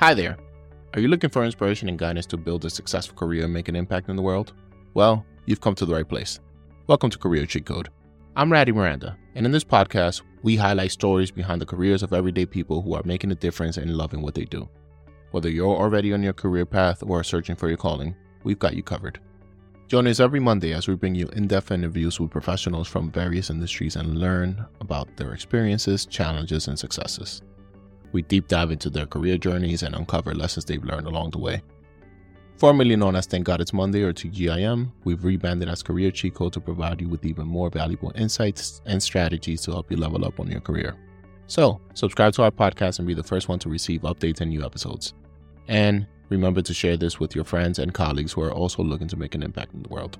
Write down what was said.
Hi there. Are you looking for inspiration and guidance to build a successful career and make an impact in the world? Well, you've come to the right place. Welcome to Career Cheat Code. I'm Radhy Miranda, and in this podcast, we highlight stories behind the careers of everyday people who are making a difference and loving what they do. Whether you're already on your career path or are searching for your calling, we've got you covered. Join us every Monday as we bring you in depth interviews with professionals from various industries and learn about their experiences, challenges, and successes. We deep dive into their career journeys and uncover lessons they've learned along the way. Formerly known as Thank God It's Monday or TGIM, we've rebranded as Career Cheat to provide you with even more valuable insights and strategies to help you level up on your career. So, subscribe to our podcast and be the first one to receive updates and new episodes. And remember to share this with your friends and colleagues who are also looking to make an impact in the world.